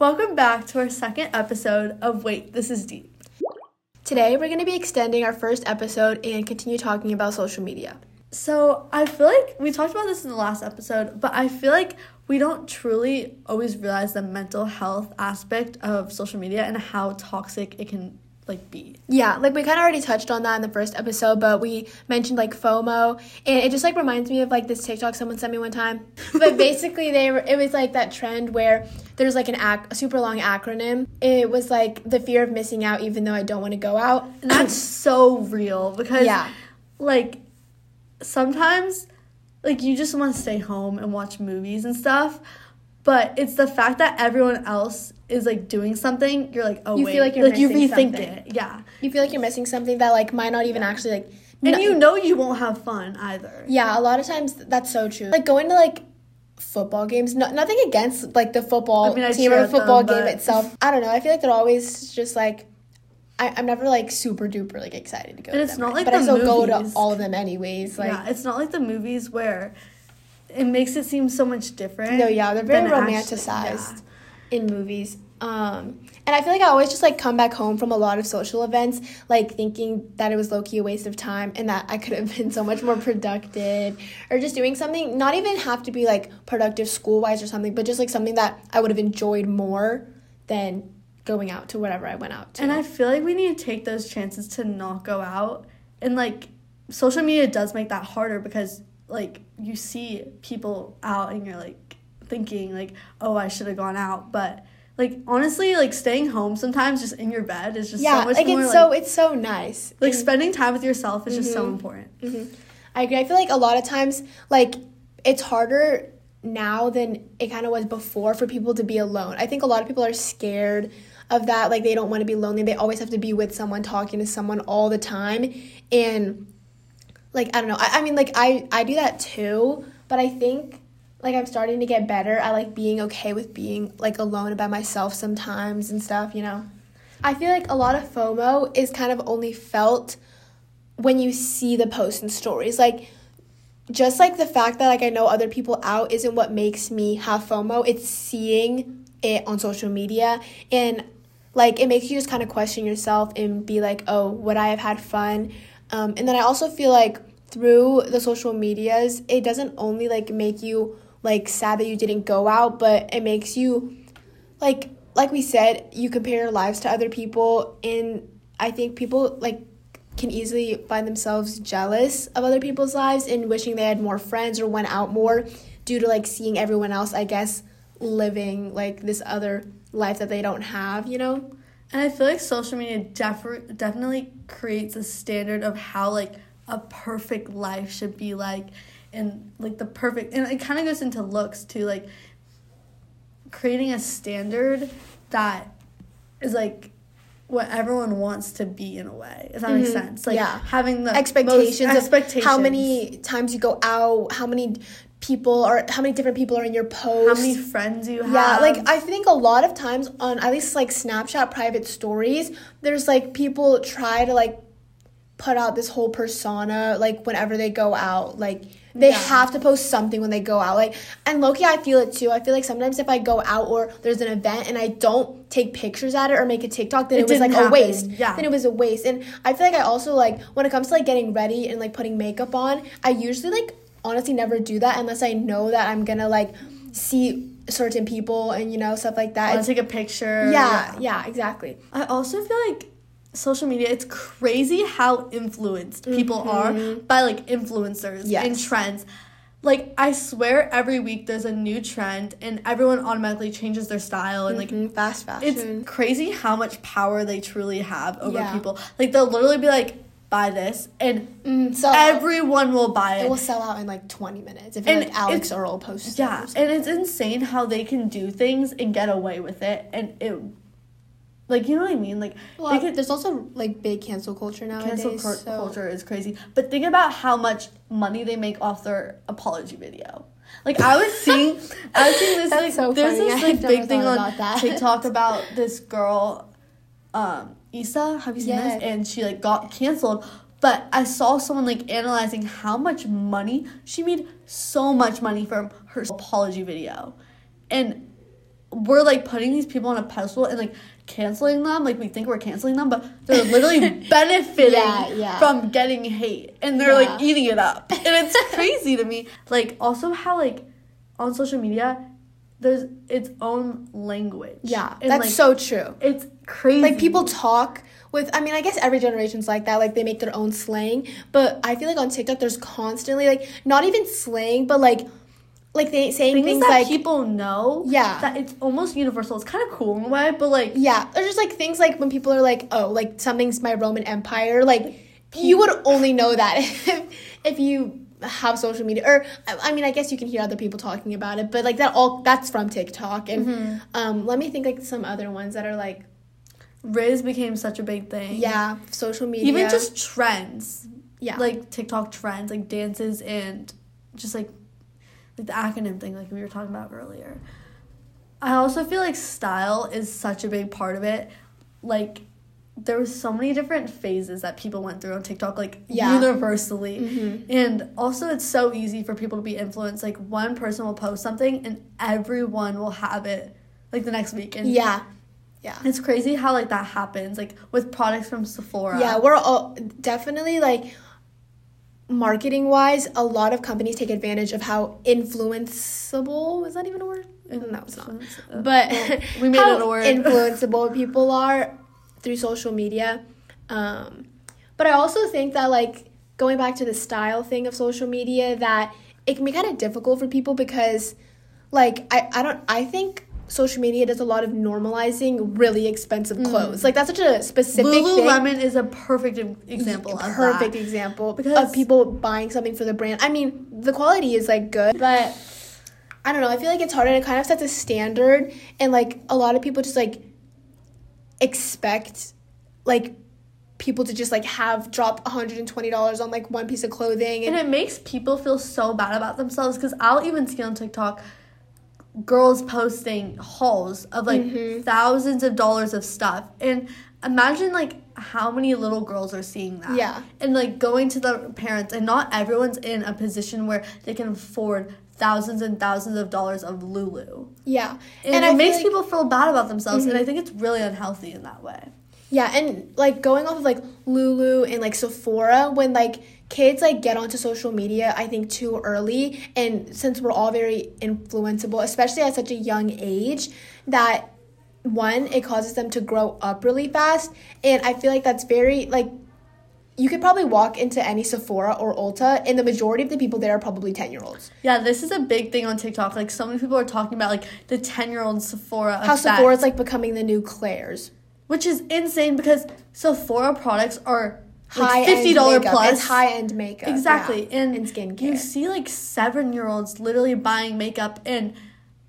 Welcome back to our second episode of Wait, This is Deep. Today, we're going to be extending our first episode and continue talking about social media. So, I feel like we talked about this in the last episode, but I feel like we don't truly always realize the mental health aspect of social media and how toxic it can like be. Yeah, like we kind of already touched on that in the first episode, but we mentioned like FOMO, and it just like reminds me of like this TikTok someone sent me one time. But basically, they were it was like that trend where there's like an ac- a super long acronym. It was like the fear of missing out, even though I don't want to go out. And that's so real because Yeah. like sometimes like you just want to stay home and watch movies and stuff. But it's the fact that everyone else is like doing something. You're like, oh You wait, feel like you're you missing rethink something. it, yeah. You feel like you're missing something that like might not even actually like. And no- you know you won't have fun either. Yeah, a lot of times that's so true. Like going to like football games, no, nothing against like the football I mean, I team or at football them, game itself. I don't know. I feel like they're always just like. I, I'm never like super duper like excited to go. And to it's them, not like but I the still go to all of them anyways. Like yeah, it's not like the movies where it makes it seem so much different. no, yeah, they're very than actually- romanticized in movies. Um, and I feel like I always just like come back home from a lot of social events, like thinking that it was low key a waste of time and that I could have been so much more productive or just doing something, not even have to be like productive school wise or something, but just like something that I would have enjoyed more than going out to whatever I went out to. And I feel like we need to take those chances to not go out. And like social media does make that harder because like you see people out and you're like thinking like, "Oh, I should have gone out." But like honestly, like staying home sometimes just in your bed is just yeah, so much like more it's like, so it's so nice. like And- spending time with yourself is just so mm-hmm. important. Mm-hmm. I agree. I feel like a lot of times, like, it's harder now than it kind of was before for people to be alone. I think a lot of people are scared of that. Like, they don't want to be lonely. They always have to be with someone, talking to someone all the time. And, like, I don't know. I, I mean, like, I, I do that too, but I think. Like I'm starting to get better. I like being okay with being like alone by myself sometimes and stuff, you know. I feel like a lot of FOMO is kind of only felt when you see the posts and stories. Like just like the fact that like I know other people out isn't what makes me have FOMO. It's seeing it on social media and like it makes you just kind of question yourself and be like, oh, would I have had fun? Um, and then I also feel like through the social medias, it doesn't only like make you like sad that you didn't go out, but it makes you like like we said, you compare your lives to other people and I think people like can easily find themselves jealous of other people's lives and wishing they had more friends or went out more due to like seeing everyone else, I guess, living like this other life that they don't have, you know? And I feel like social media def- definitely creates a standard of how like a perfect life should be like and like the perfect and it kind of goes into looks too like creating a standard that is like what everyone wants to be in a way if that makes mm-hmm. sense like yeah. having the expectations, expectations how many times you go out, how many people or how many different people are in your post. how many friends you have Yeah, like I think a lot of times on at least like Snapchat private stories, there's like people try to like put out this whole persona like whenever they go out. Like they Yeah. have to post something when they go out. Like and Loki I feel it too. I feel like sometimes if I go out or there's an event and I don't take pictures at it or make a TikTok, then It it, was like didn't a waste. Yeah. Then it was a waste. And I feel like I also like when it comes to like getting ready and like putting makeup on, I usually like honestly never do that unless I know that I'm gonna like see certain people and you know stuff like that. to take a picture yeah, yeah, exactly. I also feel like social media it's crazy how influenced people are by like influencers and trends. Like I swear every week there's a new trend and everyone automatically changes their style and like Mm, fast fashion. it's crazy how much power they truly have over Yeah. people. Like they'll literally be like buy this and Mm, so everyone will buy it it. will sell out in like 20 minutes if And like Alix Earle posts. Yeah, and it's insane how they can do things and get away with it and it like you know what I mean? Like Well, they could there's also like big cancel culture nowadays. cancel so- culture is crazy. But think about how much money they make off their apology video. Like I was seeing, I was seeing this That's like so there's funny. this like big thing on about that. TikTok about this girl, um, Issa. Have you seen this? And she like got canceled. But I saw someone like analyzing how much money she made. So much money from her apology video, and we're like putting these people on a pedestal and like canceling them. Like we think we're canceling them but they're literally benefiting Yeah, yeah. from getting hate and they're like eating it up. And it's crazy to me. Like also how like on social media there's its own language. Yeah, and, that's like, so true. it's crazy. Like people talk with I mean, I guess every generation's like that, like they make their own slang. But I feel like on TikTok there's constantly like not even slang, but like like they saying things, things, that like people know Yeah. that it's almost universal it's kind of cool in a way but like Yeah, or just like things like when people are like, "Oh, like something's my Roman Empire." Like you would only know that if if you have social media. Or I I mean, I guess you can hear other people talking about it, but like that all that's from TikTok. And Mm-hmm. um, let me think like some other ones that are like, Rizz became such a big thing yeah, social media. even just trends yeah, like TikTok trends, like dances and just like like the acronym thing, like we were talking about earlier. I also feel like style is such a big part of it. Like there was so many different phases that people went through on TikTok, like Yeah. universally. Mhm. And also it's so easy for people to be influenced. Like one person will post something and everyone will have it like the next week. And yeah, yeah. it's crazy how like that happens, like with products from Sephora. Yeah, we're all definitely like marketing wise, a lot of companies take advantage of how influenceable is that even a word? No, it's not. But well, we made how it a word. influenceable people are through social media. Um, but I also think that like going back to the style thing of social media, that it can be kind of difficult for people because like I, I don't I think social media does a lot of normalizing really expensive clothes. Mm. Like that's such a specific thing Lululemon is a perfect example of perfect example Because- of people buying something for the brand. I mean, the quality is like good, but I don't know. I feel like it's harder. It kind of sets a standard, and like a lot of people just like expect like people to just like have drop $120 on like one piece of clothing And and, it makes people feel so bad about themselves because I'll even see on TikTok girls posting hauls of like Mm-hmm. thousands of dollars of stuff. And imagine like how many little girls are seeing that. Yeah. And like going to the parents, and not everyone's in a position where they can afford thousands and thousands of dollars of Lulu. yeah And, I it makes like- Mm-hmm. people feel bad about themselves. And I think it's really unhealthy in that way. Yeah, and like going off of like Lulu and like Sephora, when like kids like get onto social media, I think too early, and since we're all very influenceable, especially at such a young age, that one it causes them to grow up really fast, and I feel like that's very like. You could probably walk into any Sephora or Ulta, and the majority of the people there are probably 10 year olds. Yeah, this is a big thing on TikTok. Like so many people are talking about like the ten year old Sephora How Sephora's like becoming the new Claire's. which is insane because Sephora products are like fifty dollar plus. It's high end makeup. exactly, yeah, and, and skincare. You see like seven year olds literally buying makeup and.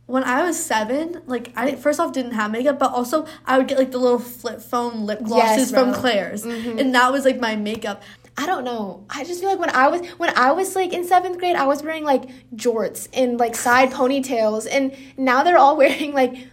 When I was seven, like I first off didn't have makeup, but also I would get like the little flip phone lip glosses from bro. Mm-hmm. Claire's, and that was like my makeup. I don't know. I just feel like when I was when I was like in seventh grade, I was wearing like jorts and like side ponytails, and now they're all wearing like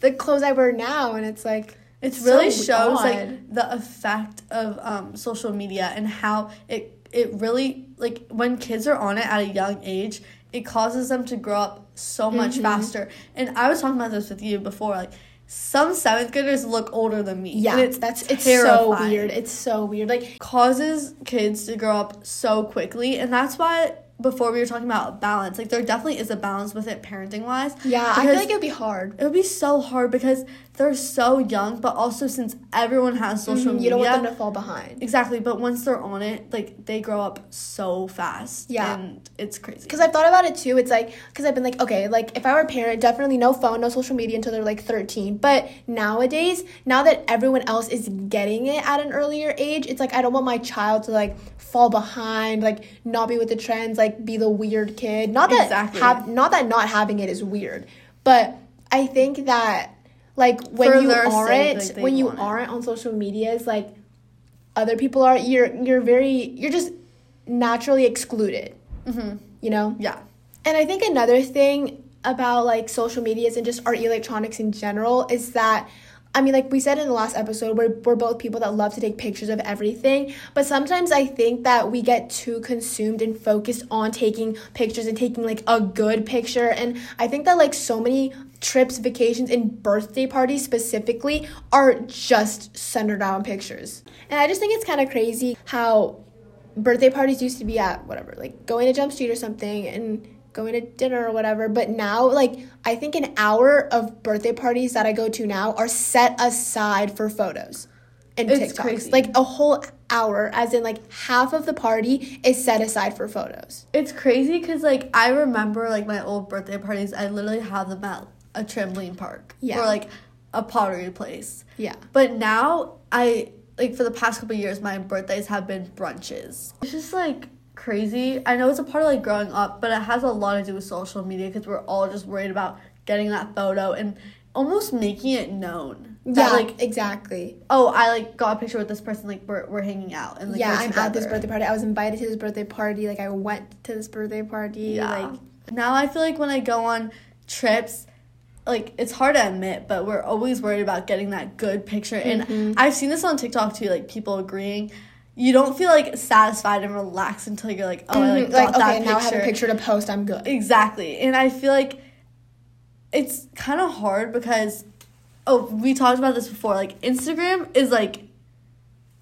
the clothes I wear now, and it's like It so really shows odd. like the effect of um, social media and how it it really like when kids are on it at a young age, it causes them to grow up so much Mm-hmm. faster. And I was talking about this with you before, like some seventh graders look older than me. yeah, and it's that's it's terrifying. so weird. It's so weird. Like causes kids to grow up so quickly, and that's why before we were talking about balance, like there definitely is a balance with it parenting wise. yeah, I feel like it would be hard. it would be so hard because they're so young, but also since everyone has social Mhm, media, You don't want them to fall behind. exactly. But once they're on it, like they grow up so fast. Yeah. and it's crazy. Because I've thought about it too. It's like, because I've been like, okay, like if I were a parent, definitely no phone, no social media until they're like 13. But nowadays, now that everyone else is getting it at an earlier age, it's like I don't want my child to like fall behind, like not be with the trends, like be the weird kid. Not that Exactly. have, not that not having it is weird, but I think that like when you aren't, like, when you aren't on social medias, like other people are, you're you're very, you're just naturally excluded. hmm You know. Yeah, And I think another thing about like social medias and just our electronics in general is that I mean, like we said in the last episode, we're, we're both people that love to take pictures of everything. But sometimes I think that we get too consumed and focused on taking pictures and taking like a good picture. And I think that like so many trips, vacations, and birthday parties specifically are just centered on pictures. And I just think it's kind of crazy how birthday parties used to be at whatever, like going to Jump Street or something and going to dinner or whatever. But now, like, I think an hour of birthday parties that I go to now are set aside for photos and It's TikToks. crazy. Like a whole hour, as in like half of the party is set aside for photos. It's crazy because like I remember like my old birthday parties. I literally have them at a trampoline park Yeah. or like a pottery place. Yeah. But now I like for the past couple of years, my birthdays have been brunches. It's just like crazy. I know it's a part of like growing up, but it has a lot to do with social media because we're all just worried about getting that photo and almost making it known. Yeah, That, like exactly. oh, I like got a picture with this person. Like we're we're hanging out and like yeah, I'm at this birthday party. I was invited to this birthday party. Like I went to this birthday party. Yeah. Like now I feel like when I go on trips, like it's hard to admit, but we're always worried about getting that good picture. Mm-hmm. And I've seen this on TikTok too, like people agreeing. You don't feel like satisfied and relaxed until you're like, oh, I like, Mhm, got like that okay, picture. now I have a picture to post. I'm good. Exactly. And I feel like it's kind of hard because, oh, we talked about this before. Like Instagram is like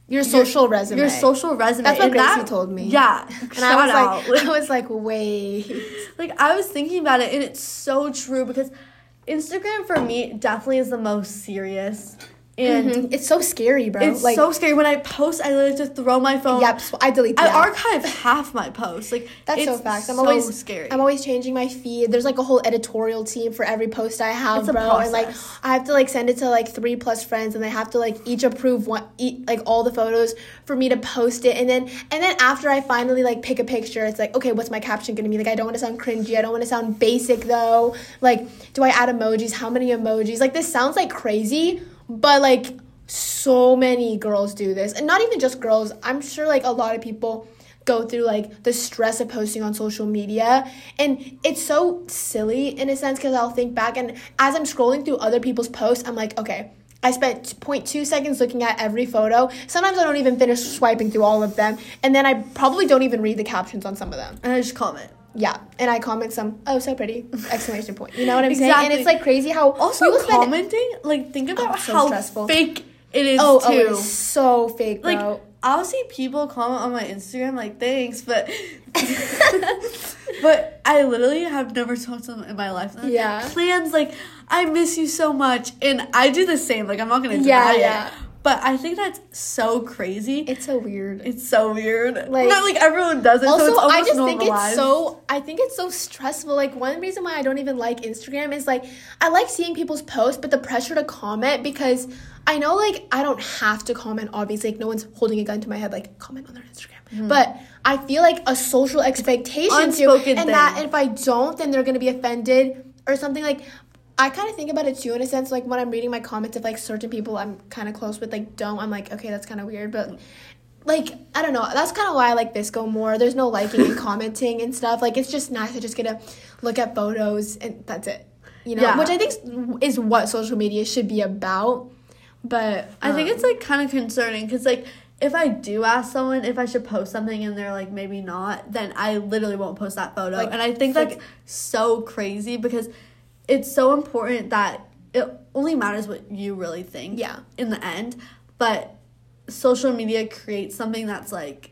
Your social resume. Your social resume. That's what and Gracie that- told me. Yeah. And shout I was out. like, I was like, wait. Like I was thinking about it and it's so true because Instagram for me definitely is the most serious. And Mhm. It's so scary, bro. it's like, so scary when I post I literally just throw my phone. Yep, so I delete I archive half my posts. Like That's so it's facts. I'm so always scary. I'm always changing my feed. There's like a whole editorial team for every post I have, It's a bro. And like. I have to like send it to like three plus friends, and they have to like each approve one, each, like all the photos for me to post it. And then and then after I finally like pick a picture, it's like okay, what's my caption gonna be? Like I don't want to sound cringy. I don't want to sound basic though. Like do I add emojis? How many emojis? Like this sounds like crazy, but like so many girls do this, and not even just girls. I'm sure like a lot of people go through like the stress of posting on social media. And it's so silly in a sense because i'll think back and as i'm scrolling through other people's posts i'm like okay i spent 0.2 seconds looking at every photo. Sometimes i don't even finish swiping through all of them. And then i probably don't even read the captions on some of them. And I just comment. Yeah and i comment some oh so pretty exclamation point you know what i'm saying and it's like crazy how Also will spend- commenting, like think about oh, so how stressful. fake it is oh, oh too. oh it's so fake bro like I'll see people comment on my Instagram like thanks, but but I literally have never talked to them in my life. And Yeah. plans like I miss you so much, and I do the same. Like I'm not gonna deny Yeah, it, yeah. But I think that's so crazy. it's so weird. It's so weird. Like- not like everyone does it. so also it's almost i just think it's so i think it's so stressful. Like one reason why i don't even like instagram is like i like seeing people's posts but the pressure to comment because i know like i don't have to comment obviously. Like no one's holding a gun to my head like comment on their instagram. Mm-hmm. But i feel like a social expectation to and that if i don't then they're gonna be offended or something. Like I kind of think about it too in a sense, like when I'm reading my comments, if like certain people I'm kind of close with, like don't, I'm like, okay, that's kind of weird, but like I don't know. That's kind of why I like VSCO more. There's no liking and commenting and stuff. Like it's just nice to just get to look at photos and that's it. You know, Yeah. which I think is what social media should be about. But I think um, it's like kind of concerning because like if I do ask someone if I should post something and they're like maybe not, then I literally won't post that photo. Like, and I think forget- that's so crazy because it's so important that it only matters what you really think. Yeah. In the end, but social media creates something that's like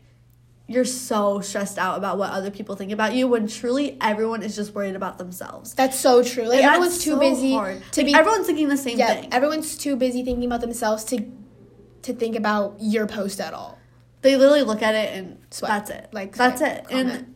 you're so stressed out about what other people think about you when truly everyone is just worried about themselves. that's so true. Like And everyone's too so busy hard. to Like, be. everyone's thinking the same yeah, thing. everyone's too busy thinking about themselves to to think about your post at all. they literally look at it and Swipe. that's it. Like, that's it. comment. And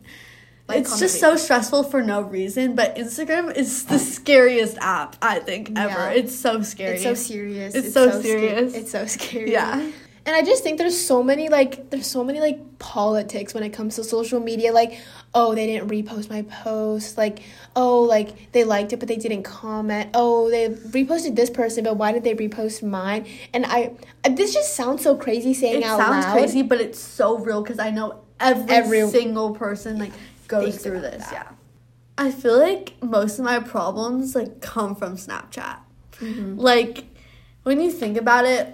Like, it's just so stressful for no reason. But Instagram is the scariest app I think ever. Yeah. It's so scary. It's so serious. It's so sca- serious. it's so scary. Yeah. And I just think there's so many like there's so many like politics when it comes to social media. Like, oh, they didn't repost my post. Like, oh, like they liked it but they didn't comment. Oh, they reposted this person, but why did they repost mine? And I, this just sounds so crazy saying It out sounds crazy, but it's so real because I know every, Every- single person like goes Thinks through this. that. Yeah. I feel like most of my problems like come from Snapchat. Mm-hmm. Like when you think about it,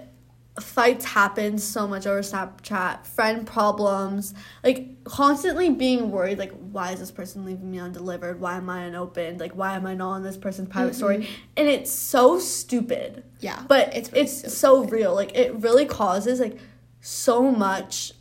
fights happen so much over Snapchat, friend problems, like constantly being worried, like, why is this person leaving me undelivered? Why am I unopened? Like, why am I not on this person's private Mm-hmm. story? And it's so stupid. Yeah, But it's it's really it's so so real. Like it really causes like so much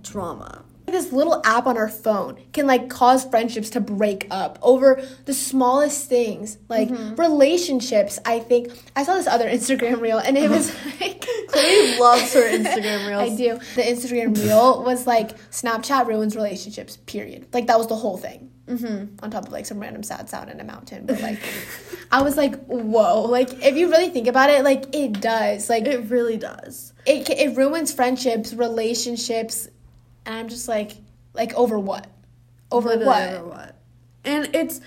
drama. This little app on our phone can like cause friendships to break up over the smallest things like Mm-hmm. relationships i think i saw this other instagram reel and it was like Chloe loves her Instagram reels. i do the instagram reel was like snapchat ruins relationships period like that was the whole thing mm-hmm. on top of like some random sad sound in a mountain but like i was like whoa like if you really think about it like it does like It really does. it, it ruins friendships relationships and i'm just like like over what over Literally what over what? And it's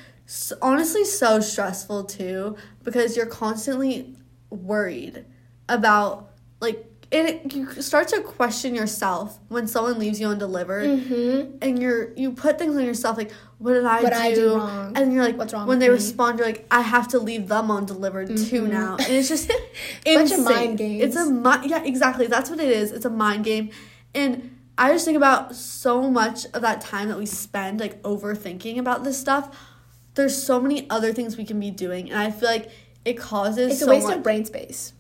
honestly so stressful too because you're constantly worried about like it. You start to question yourself when someone leaves you undelivered, mm-hmm. and you're you put things on yourself like, what did I What do? I do wrong? And you're like, What's wrong when they me? respond, you're like, I have to leave them undelivered too Mhm. now, and it's just Bunch of mind games. It's a mi- yeah, exactly. That's what it is. It's a mind game, and I just think about so much of that time that we spend like overthinking about this stuff. There's so many other things we can be doing, and I feel like it causes it's a waste much. of brain space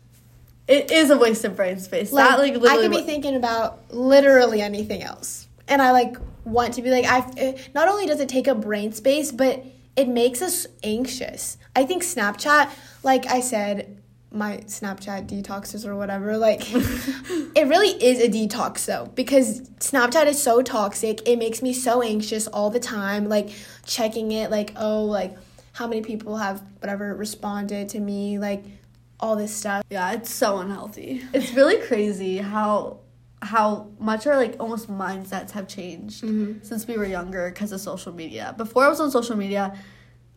it is a waste of brain space. like, that like i could be thinking about literally anything else and i like want to be like i eh, not only does it take up brain space but it makes us anxious i think snapchat like i said my snapchat detoxes or whatever like it really is a detox though because snapchat is so toxic it makes me so anxious all the time like checking it like oh like how many people have whatever responded to me like all this stuff Yeah, it's so unhealthy. It's really crazy how how much our like almost mindsets have changed Mm-hmm. since we were younger because of social media. Before I was on social media,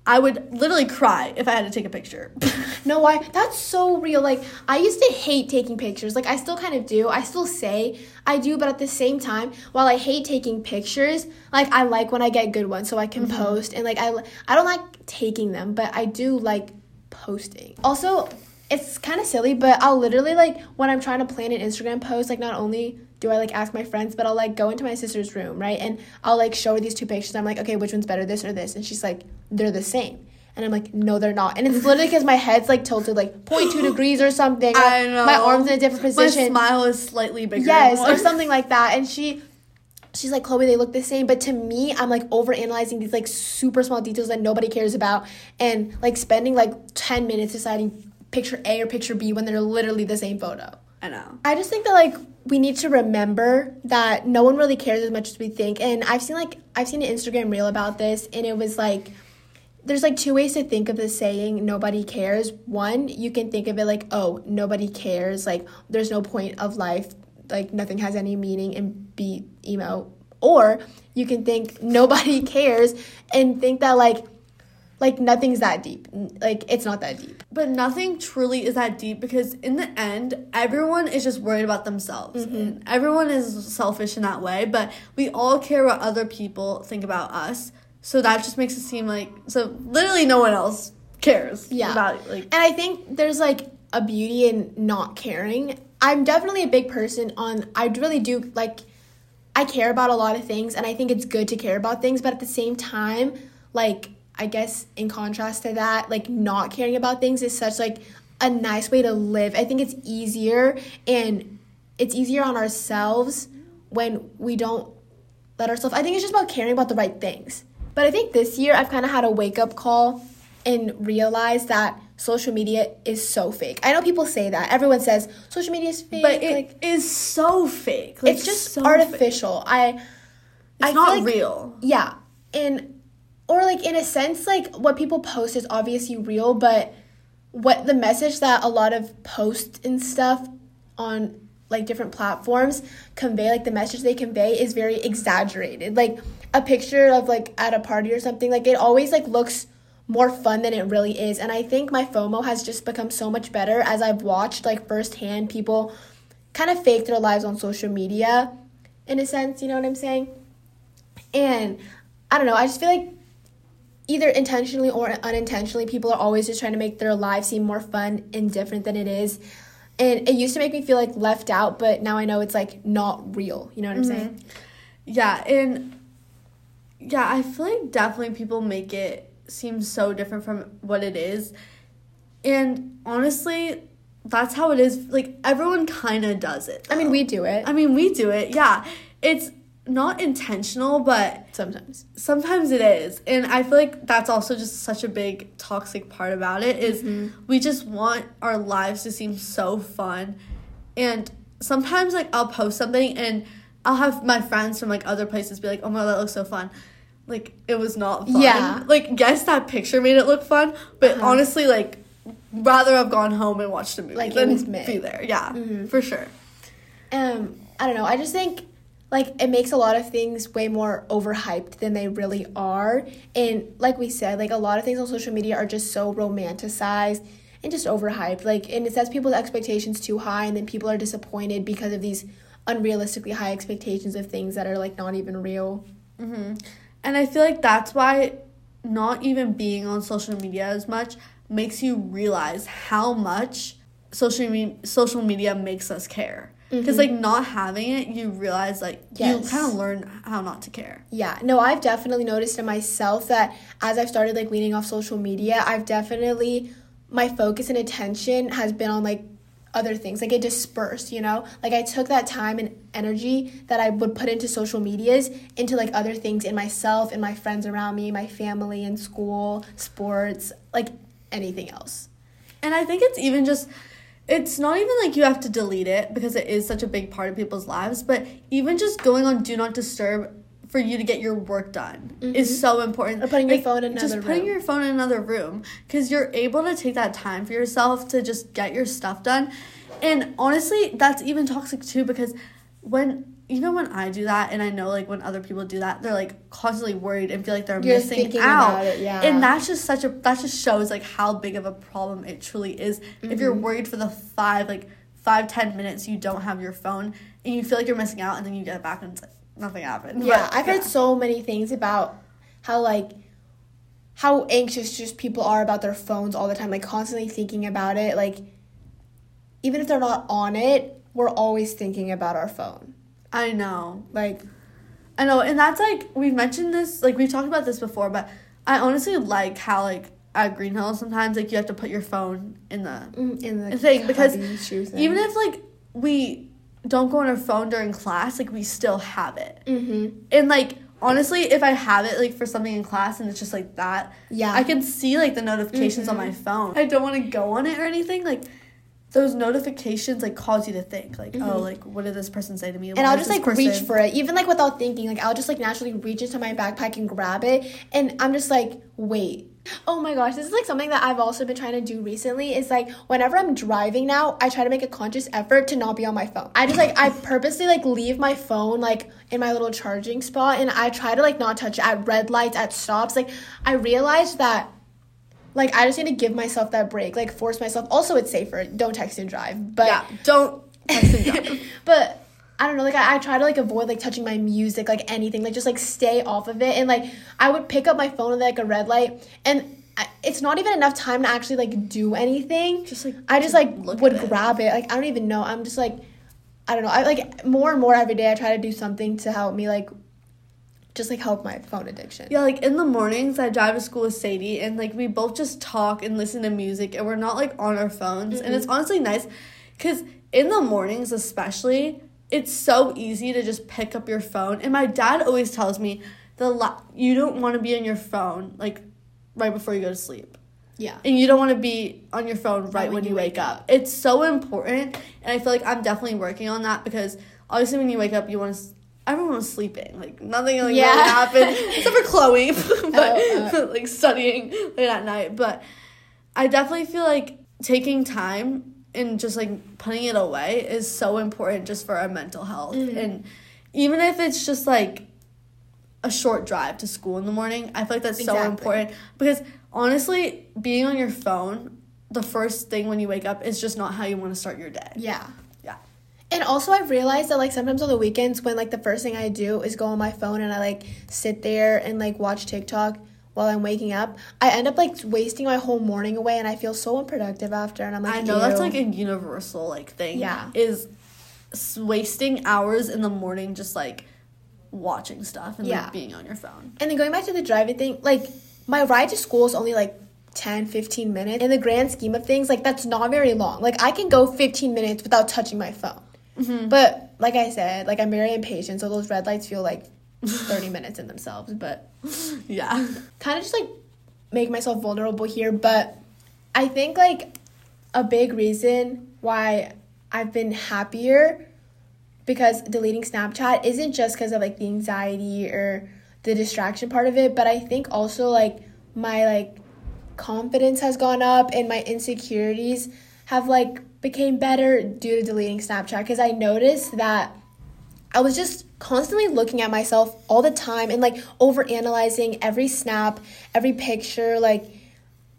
I would literally cry if I had to take a picture. No, why? That's so real. Like, I used to hate taking pictures. Like, I still kind of do. I still say I do, but at the same time, while I hate taking pictures, like, I like when I get good ones so I can mm-hmm. post. And, like, I, I don't like taking them, but I do like posting. Also, it's kind of silly, but I'll literally, like, when I'm trying to plan an Instagram post, like, not only do I like ask my friends, but I'll like go into my sister's room, right? And I'll like show her these two pictures. I'm like, okay, which one's better, this or this? And she's like, they're the same. And I'm like, no, they're not. And it's literally because my head's like tilted like 0.2 degrees or something. I know. My arm's in a different position. My smile is slightly bigger. yes, or something like that. And she she's like, Chloe, they look the same. But to me, I'm like over analyzing these like super small details that nobody cares about and like spending like 10 minutes deciding picture A or picture B when they're literally the same photo. I know. I just think that like we need to remember that no one really cares as much as we think. And I've seen like I've seen an Instagram reel about this and it was like there's like two ways to think of the saying nobody cares. One, you can think of it like, oh, nobody cares, like there's no point of life, like nothing has any meaning and be emo. Or you can think nobody cares and think that like like nothing's that deep. Like it's not that deep. But nothing truly is that deep because in the end, everyone is just worried about themselves. Mm-hmm. And everyone is selfish in that way, but we all care what other people think about us. So that just makes it seem like so literally no one else cares Yeah. about like And I think there's like a beauty in not caring. I'm definitely a big person on I really do like I care about a lot of things and I think it's good to care about things, but at the same time, like I guess in contrast to that, like not caring about things is such like a nice way to live. I think it's easier and it's easier on ourselves when we don't let ourselves I think it's just about caring about the right things. But I think this year I've kind of had a wake up call and realized that social media is so fake. I know people say that. Everyone says social media is fake. but it is like so fake. Like, it's just so fake. artificial. I It's I not like- real. yeah. And or like in a sense like what people post is obviously real, but what the message that a lot of posts and stuff on like different platforms convey like the message they convey is very exaggerated. Like a picture of like at a party or something like it always like looks more fun than it really is. And I think my FOMO has just become so much better as I've watched like firsthand people kind of fake their lives on social media in a sense, you know what I'm saying? And I don't know, I just feel like either intentionally or unintentionally, people are always just trying to make their lives seem more fun and different than it is. And it used to make me feel like left out, but now I know it's like not real. You know what I'm saying? Mm-hmm. Yeah, and yeah, I feel like definitely people make it seem so different from what it is. And honestly, that's how it is. Like everyone kind of does it. I mean, we do it I mean, we do it. Yeah. It's not intentional, but sometimes. sometimes it is. And I feel like that's also just such a big toxic part about it is we just want our lives to seem so fun. And sometimes like I'll post something and I'll have my friends from like other places be like, "Oh my god, that looks so fun." Like it was not fun. Yeah. Like yes, that picture made it look fun, but Uh-huh. honestly like rather have gone home and watched a movie Like, than be there. Yeah. Mhm. For sure. um i don't know i just think like it makes a lot of things way more overhyped than they really are. And like we said like a lot of things on social media are just so romanticized and just overhyped. Like and it sets people's expectations too high and then people are disappointed because of these unrealistically high expectations of things that are like not even real. Hmm And I feel like that's why not even being on social media as much makes you realize how much social me- social media makes us care. Because like mm-hmm. not having it, you realize like you kind of learn how not to care. Yeah, no, I've definitely noticed in myself that as I've started like weaning off social media, I've definitely my focus and attention has been on like other things. Like it dispersed, you know? Like I took that time and energy that I would put into social medias into like other things in myself and my friends around me, my family and school, sports, like anything else. And I think it's even just it's not even like you have to delete it because it is such a big part of people's lives, but even just going on do not disturb for you to get your work done is mm-hmm. so important. Or putting your phone in just putting room. your phone in another room because you're able to take that time for yourself to just get your stuff done. And honestly, that's even toxic too because when even when I do that and I know like when other people do that, they're like constantly worried and feel like they're You're missing thinking out. about it, yeah. And that's just such a that just shows like how big of a problem it truly is. If you're Mm-hmm. worried for the five like five ten minutes you don't have your phone and you feel like you're missing out and then you get it back and it's like nothing happened. Yeah, But, I've heard so many things about how like how anxious just people are about their phones all the time, like constantly thinking about it. Like even if they're not on it, we're always thinking about our phone. I know. Like I know, and that's like we've mentioned this, like we've talked about this before, but I honestly like how like at Green Hill sometimes like you have to put your phone in the mm, in the thing because even if like we don't go on our phone during class, like we still have it. mm-hmm. And like honestly, if I have it like for something in class and it's just like that, yeah, I can see like the notifications on Mhm. my phone. I don't want to go on it or anything. Like those notifications like cause you to think like, oh, Mhm. like what did this person say to me? and I'll just like reach for it, even like without thinking. Like I'll just like naturally reach into my backpack and grab it, and I'm just like, wait. Oh my gosh, this is like something that I've also been trying to do recently. Is like whenever I'm driving now, I try to make a conscious effort to not be on my phone. I just like I purposely like leave my phone like in my little charging spot, and I try to like not touch it at red lights, at stops. Like I realized that like I just need to give myself that break, like force myself. Also, it's safer. Don't text and drive, but yeah, don't text and drive. but I don't know, like I, I try to like avoid like touching my music, like anything, like just like stay off of it. And like I would pick up my phone at like a red light, and I, it's not even enough time to actually like do anything. Just like I just like would it. grab it. Like I don't even know. I'm just like I don't know. I like more and more every day. I try to do something to help me like just like help my phone addiction. Yeah, like in the mornings, I drive to school with Sadie, and like we both just talk and listen to music, and we're not like on our phones. And it's mm-hmm. honestly nice because in the mornings, especially, it's so easy to just pick up your phone. And my dad always tells me the la- you don't want to be on your phone like right before you go to sleep. Yeah. And you don't want to be on your phone right, when, you wake up. It's so important, and I feel like I'm definitely working on that because obviously when you wake up, you want to. Everyone was sleeping. Like nothing like Yeah. really happened except for Chloe, but Oh, uh. like studying late at night. But I definitely feel like taking time and just like putting it away is so important just for our mental health. Mhm. And even if it's just like a short drive to school in the morning, I feel like that's so important because honestly, being on your phone the first thing when you wake up is just not how you want to start your day. Yeah. And also I've realized that like sometimes on the weekends when like the first thing I do is go on my phone and I like sit there and like watch TikTok while I'm waking up, I end up like wasting my whole morning away and I feel so unproductive after and I'm like I know Ew. that's like a universal like thing. Yeah. Is wasting hours in the morning just like watching stuff and Yeah. like being on your phone. And then going back to the driving thing, like my ride to school is only like 10, 15 minutes. In the grand scheme of things, like that's not very long. Like I can go 15 minutes without touching my phone. Mm-hmm. But like I said, like I'm very impatient, so those red lights feel like 30 minutes in themselves. But Yeah. kind of just like make myself vulnerable here. But I think like a big reason why I've been happier because deleting Snapchat isn't just because of like the anxiety or the distraction part of it, but I think also like my like confidence has gone up and my insecurities have like became better due to deleting Snapchat because I noticed that I was just constantly looking at myself all the time and like over analyzing every snap, every picture like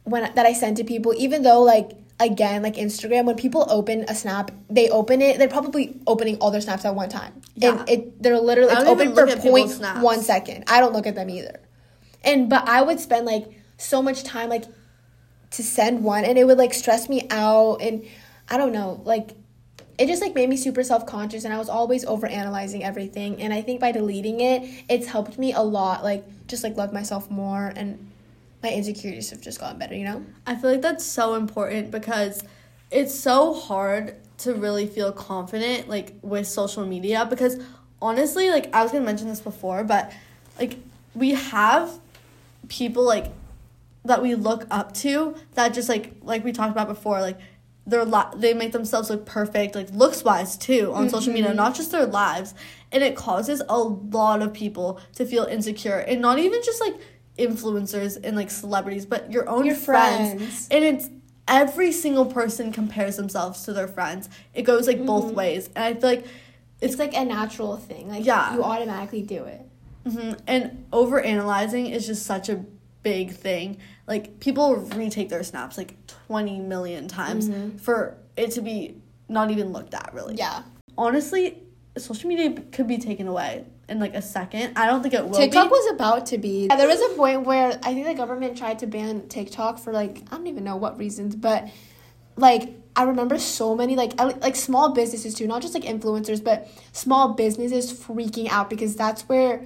when that I sent to people even though like again like Instagram when people open a snap, they open it, they're probably opening all their snaps at one time. Yeah. And it they're literally it's open for look at people's point one second. I don't look at them either. And but I would spend like so much time like to send one and it would like stress me out and I don't know, like it just like made me super self-conscious and I was always over analyzing everything and I think by deleting it, it's helped me a lot like just like love myself more and my insecurities have just gotten better, you know? I feel like that's so important because it's so hard to really feel confident like with social media because honestly like I was going to mention this before but like we have people like that we look up to that just like like we talked about before like their li- they make themselves look perfect like looks wise too on social media not just their lives and it causes a lot of people to feel insecure and not even just like influencers and like celebrities but your own Your friends. friends. and it's every single person compares themselves to their friends it goes like both ways and i feel like It's like a natural thing. Like Yeah. you automatically do it. hmm And over analyzing is just such a big thing. Like people retake their snaps like twenty million times mm-hmm. for it to be not even looked at really. Yeah. Honestly, social media could be taken away in like a second. I don't think it will. TikTok be. was about to be. Yeah, there was a point where I think the government tried to ban TikTok for like I don't even know what reasons, but like I remember so many like like small businesses too, not just like influencers, but small businesses freaking out because that's where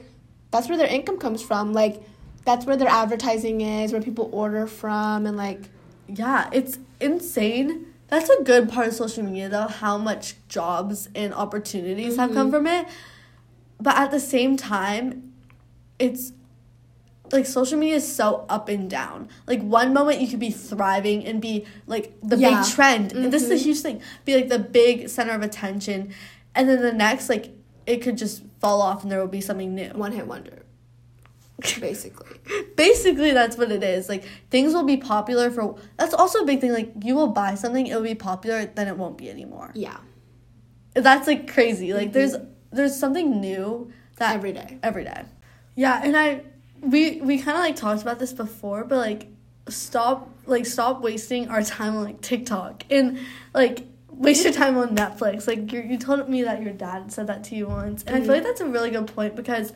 that's where their income comes from. Like that's where their advertising is, where people order from, and like Yeah, it's insane. That's a good part of social media though, how much jobs and opportunities have come mm-hmm. from it. But at the same time, it's like social media is so up and down. Like one moment you could be thriving and be like the Yeah. big trend. And this is a mm-hmm. huge thing. Be like the big center of attention. And then the next like it could just fall off and there will be something new. one hit wonder, basically. Basically, that's what it is. Like things will be popular for. That's also a big thing. Like you will buy something, it will be popular, then it won't be anymore. Yeah, That's like crazy. Like there's mm-hmm. there's something new that every day. every day. Yeah, and I we we kind of like talked about this before, but like stop like stop wasting our time on like TikTok and like waste your time on Netflix. Like you you told me that your dad said that to you once, and I feel mm-hmm. like that's a really good point because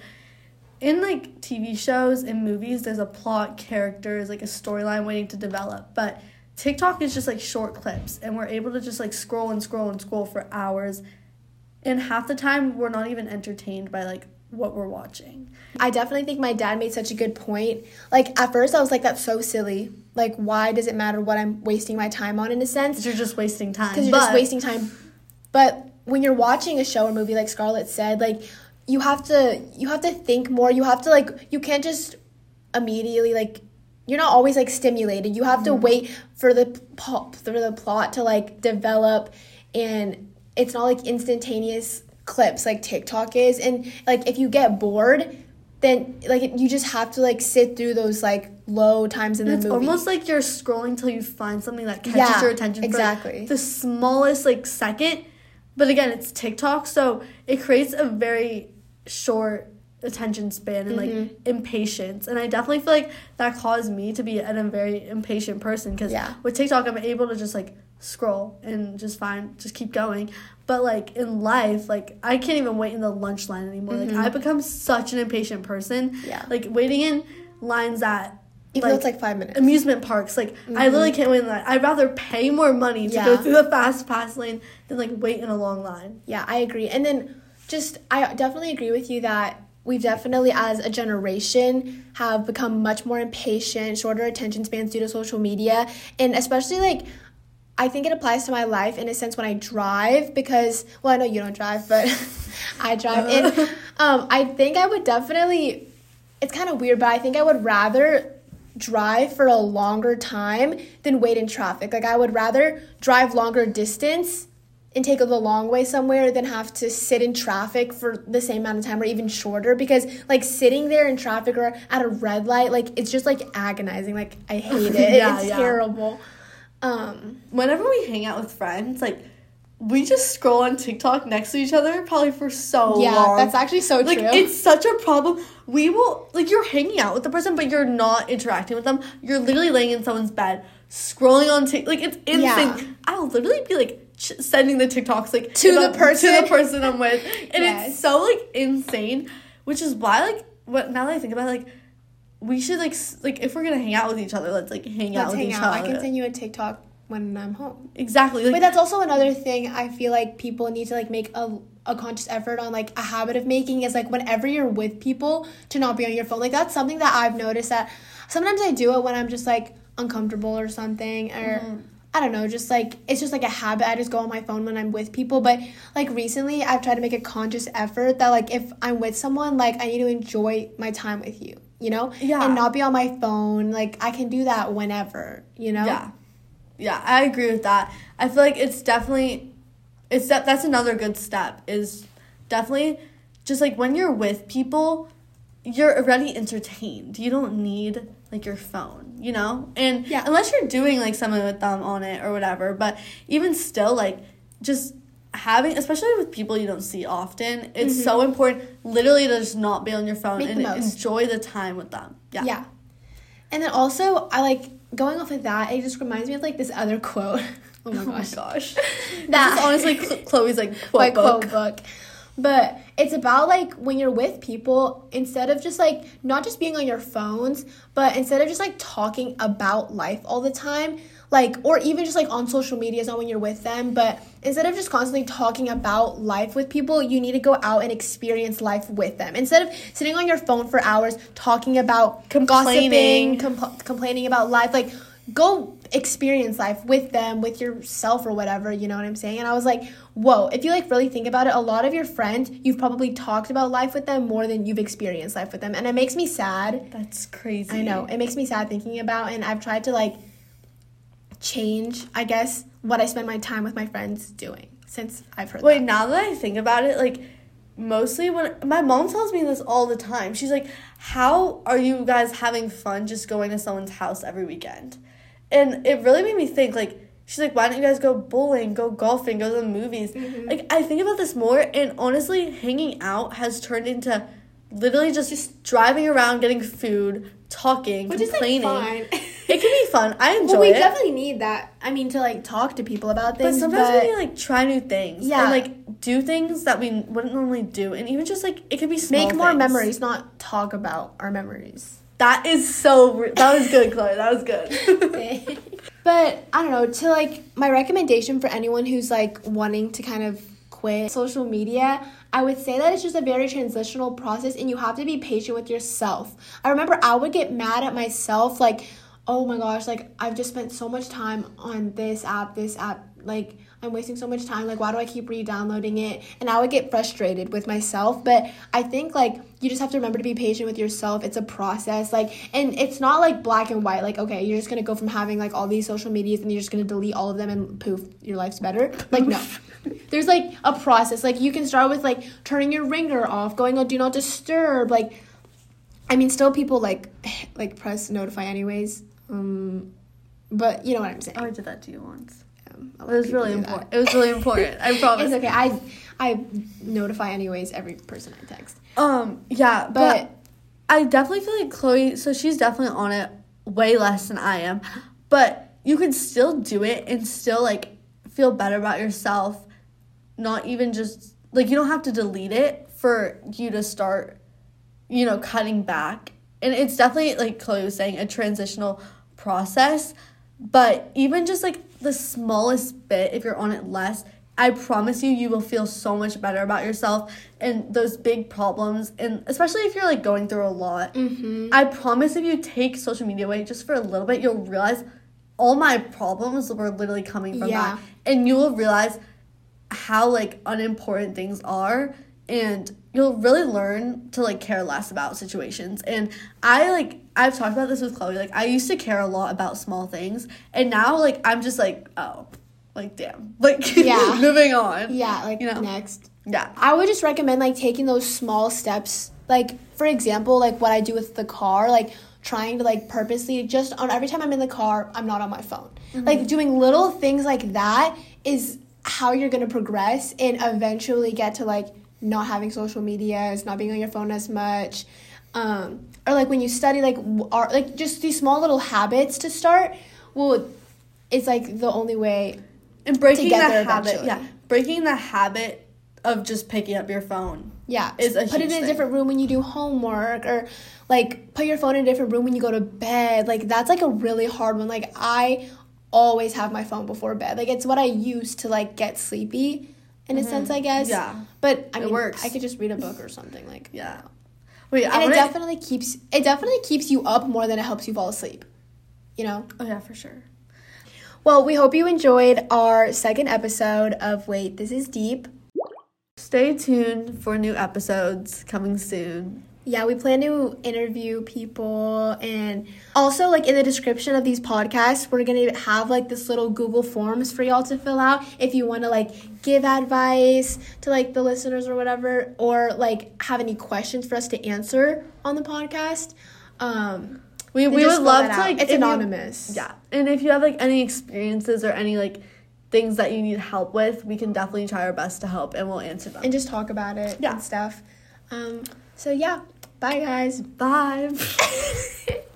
in like TV shows and movies, there's a plot, characters, like a storyline waiting to develop, but TikTok is just like short clips, and we're able to just like scroll and scroll and scroll for hours, and half the time we're not even entertained by like what we're watching. I definitely think my dad made such a good point. Like at first I was like that's so silly. Like why does it matter what I'm wasting my time on in a sense? Because you're just wasting time. Cuz you're just wasting time. But when you're watching a show or movie like Scarlett said, like you have to you have to think more. You have to like you can't just immediately like you're not always like stimulated. You have to mm-hmm. wait for the po- for the plot to like develop and it's not like instantaneous clips like TikTok is and like if you get bored then like you just have to like sit through those like low times in the It's movie. almost like you're scrolling till you find something that catches Yeah, your attention exactly. for the smallest like second. But again, it's TikTok, so it creates a very short attention span and like Mm-hmm. impatience. And I definitely feel like that caused me to be a, a very impatient person because Yeah. with TikTok, I'm able to just like scroll and just find, just keep going. But like in life, like I can't even wait in the lunch line anymore. Like I become such an impatient person. Mm-hmm. Yeah. Like waiting in lines at Even though it's like five minutes. amusement parks. Like I literally can't wait in line. I'd rather pay more money to go Mm-hmm. Through the fast pass lane than like wait in a long line. Yeah, I agree. And then just I definitely agree with you that we've definitely as a generation have become much more impatient, shorter attention spans due to social media, and especially like I think it applies to my life in a sense when I drive because well I know you don't drive but I drive and um I think I would definitely it's kind of weird but I think I would rather drive for a longer time than wait in traffic. Like I would rather drive longer distance and take the long way somewhere than have to sit in traffic for the same amount of time or even shorter because like sitting there in traffic or at a red light like it's just like agonizing like i hate it Yeah, it's yeah. terrible um Whenever we hang out with friends, like we just scroll on TikTok next to each other probably for so yeah long. Yeah, that's actually so like true it's such a problem. We will like you're hanging out with the person, but you're not interacting with them. You're literally laying in someone's bed, scrolling on TikTok. Like it's insane. Yeah. I'll literally be like sending the TikToks like To the person. to the person I'm with, and Yes. it's so like insane. Which is why like what now that I think about it, like we should like s- like if we're gonna hang out with each other, let's like hang out let's with hang each out other. i can send you a tiktok when i'm home exactly. Like But that's also another thing I feel like people need to like make a, a conscious effort on like a habit of making is like whenever you're with people to not be on your phone. Like that's something that I've noticed that sometimes I do it when I'm just like uncomfortable or something or mm-hmm. I don't know, just like it's just like a habit. I just go on my phone when I'm with people. But like recently I've tried to make a conscious effort that like if I'm with someone, like I need to enjoy my time with you, you know? Yeah. And not be on my phone. Like I can do that whenever, you know? Yeah. Yeah, I agree with that. I feel like it's definitely it's that that's another good step is definitely just like when you're with people, you're already entertained. You don't need like your phone, you know? And Yeah. unless you're doing like something with them on it or whatever, but even still like just having especially with people you don't see often, it's so important literally to just not be on your phone Mm-hmm. Make and most. enjoy the time with them. Yeah. Yeah. And then also, I like going off of that, it just reminds me of like this other quote. Oh my Oh my gosh. gosh. That- That is honestly Chloe's like quote My book. quote book. But it's about like when you're with people, instead of just like not just being on your phones, but instead of just like talking about life all the time, like, or even just like on social media, not when you're with them, but instead of just constantly talking about life with people, you need to go out and experience life with them. Instead of sitting on your phone for hours talking about Complaining. gossiping, compl- complaining about life, like, go experience life with them, with yourself or whatever, you know what I'm saying? And I was like, whoa, if you like really think about it, a lot of your friends, you've probably talked about life with them more than you've experienced life with them. And it makes me sad. That's crazy. I know. It makes me sad thinking about and I've tried to like change, I guess, what I spend my time with my friends doing since I've heard Wait, that. now that I think about it, like mostly when my mom tells me this all the time. She's like, "How are you guys having fun just going to someone's house every weekend?" And it really made me think like she's like, "Why don't you guys go bowling, go golfing, go to the movies?" Mm-hmm. Like I think about this more and honestly, hanging out has turned into literally just, just driving around, getting food, talking, Which is like complaining. it can be fun. I enjoy well, we it. definitely need that. I mean, to like talk to people about things. But sometimes but we need to like try new things. Yeah. And like do things that we wouldn't normally do. And even just like it could be small make more things. memories, not talk about our memories. That is so that was good, Chloe. That was good. but I don't know, to like my recommendation for anyone who's like wanting to kind of quit social media, I would say that it's just a very transitional process and you have to be patient with yourself. I remember I would get mad at myself like, "Oh my gosh, like I've just spent so much time on this app, this app, like I'm wasting so much time. Like, why do I keep re-downloading it? And I would get frustrated with myself. But I think like you just have to remember to be patient with yourself. It's a process. Like, and it's not like black and white. Like, okay, you're just gonna go from having like all these social medias and you're just gonna delete all of them and poof, your life's better. Like, no. There's like a process. Like, you can start with like turning your ringer off, going on do not disturb. Like, I mean, still people like like press notify anyways. Um, but you know what I'm saying. oh, I did that to you once. A It was really important. It was really important. I promise. It's okay. I I notify anyways every person I text. Um, yeah, But but I definitely feel like Chloe, so she's definitely on it way less than I am. But you can still do it and still like feel better about yourself. Not even just like you don't have to delete it for you to start, you know, cutting back and it's definitely like Chloe was saying a transitional process. But even just like the smallest bit, if you're on it less, I promise you, you will feel so much better about yourself and those big problems. And especially if you're like going through a lot, Mm-hmm. I promise if you take social media away just for a little bit, you'll realize all my problems were literally coming from Yeah. that. And you will realize how like unimportant things are and you'll really learn to like care less about situations and i like i've talked about this with chloe like i used to care a lot about small things and now like i'm just like oh like damn like Yeah. moving on Yeah, like You know. next. yeah I would just recommend like taking those small steps. Like for example, like what I do with the car, like trying to like purposely just on every time I'm in the car, I'm not on my phone. Mm-hmm. Like doing little things like that is how you're going to progress and eventually get to like not having social media, is not being on your phone as much. Um or like when you study like are like just these small little habits to start well it's like the only way and breaking that habit eventually. yeah breaking the habit of just picking up your phone Yeah, is a put it in a different room when you do homework, or like put your phone in a different room when you go to bed. Like that's like a really hard one. Like I always have my phone before bed. Like it's what I use to like get sleepy, in a sense, I guess. Mm-hmm. Yeah. but I It mean, works. I could just read a book or something like. yeah wait And it definitely keeps it definitely keeps you up more than it helps you fall asleep. You know. oh yeah for sure Well, we hope you enjoyed our second episode of Wait, This Is Deep. stay tuned for new episodes coming soon Yeah, we plan to interview people and also like in the description of these podcasts, we're going to have like this little Google Forms for y'all to fill out if you want to like give advice to like the listeners or whatever or like have any questions for us to answer on the podcast. Um We, we would love to like it's if you- anonymous. yeah, and if you have like any experiences or any like things that you need help with, we can definitely try our best to help, and we'll answer them. And just talk about it Yeah. and stuff. Um so yeah, bye guys. Bye.